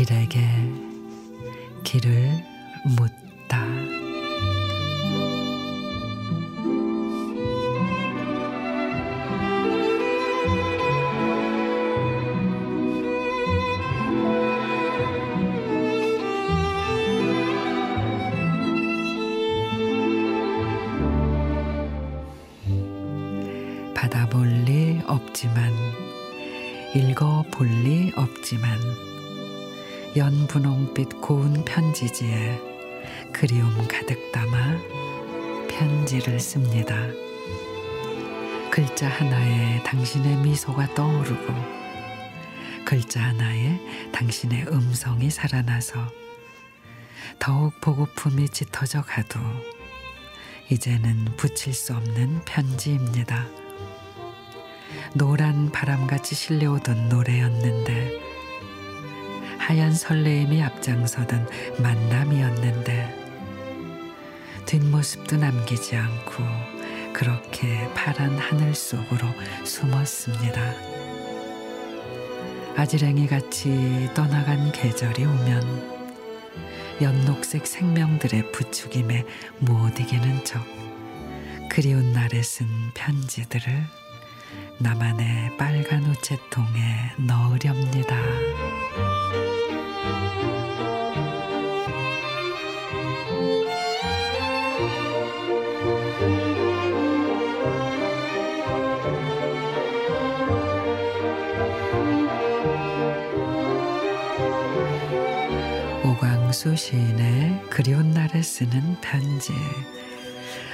길에게 길을 묻다. 받아볼 리 없지만 읽어볼 리 없지만 연분홍빛 고운 편지지에 그리움 가득 담아 편지를 씁니다. 글자 하나에 당신의 미소가 떠오르고 글자 하나에 당신의 음성이 살아나서 더욱 보고품이 짙어져 가도 이제는 붙일 수 없는 편지입니다. 노란 바람같이 실려오던 노래였는데 하얀 설레임이 앞장서던 만남이었는데 뒷모습도 남기지 않고 그렇게 파란 하늘 속으로 숨었습니다. 아지랭이 같이 떠나간 계절이 오면 연녹색 생명들의 부추김에 못 이기는 척 그리운 날에 쓴 편지들을 나만의 빨간 우체통에 넣으렵니다. 오광수 시인의 그리운 날에 쓰는 편지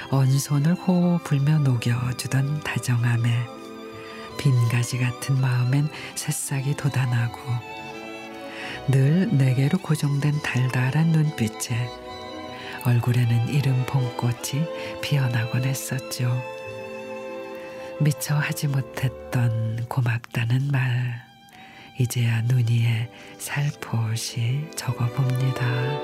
언손을 호호 불며 녹여주던 다정함에 빈 가지 같은 마음엔 새싹이 돋아나고 늘 내게로 고정된 달달한 눈빛에 얼굴에는 이른 봄꽃이 피어나곤 했었죠. 미처 하지 못했던 고맙다는 말 이제야 눈 위에 살포시 적어봅니다.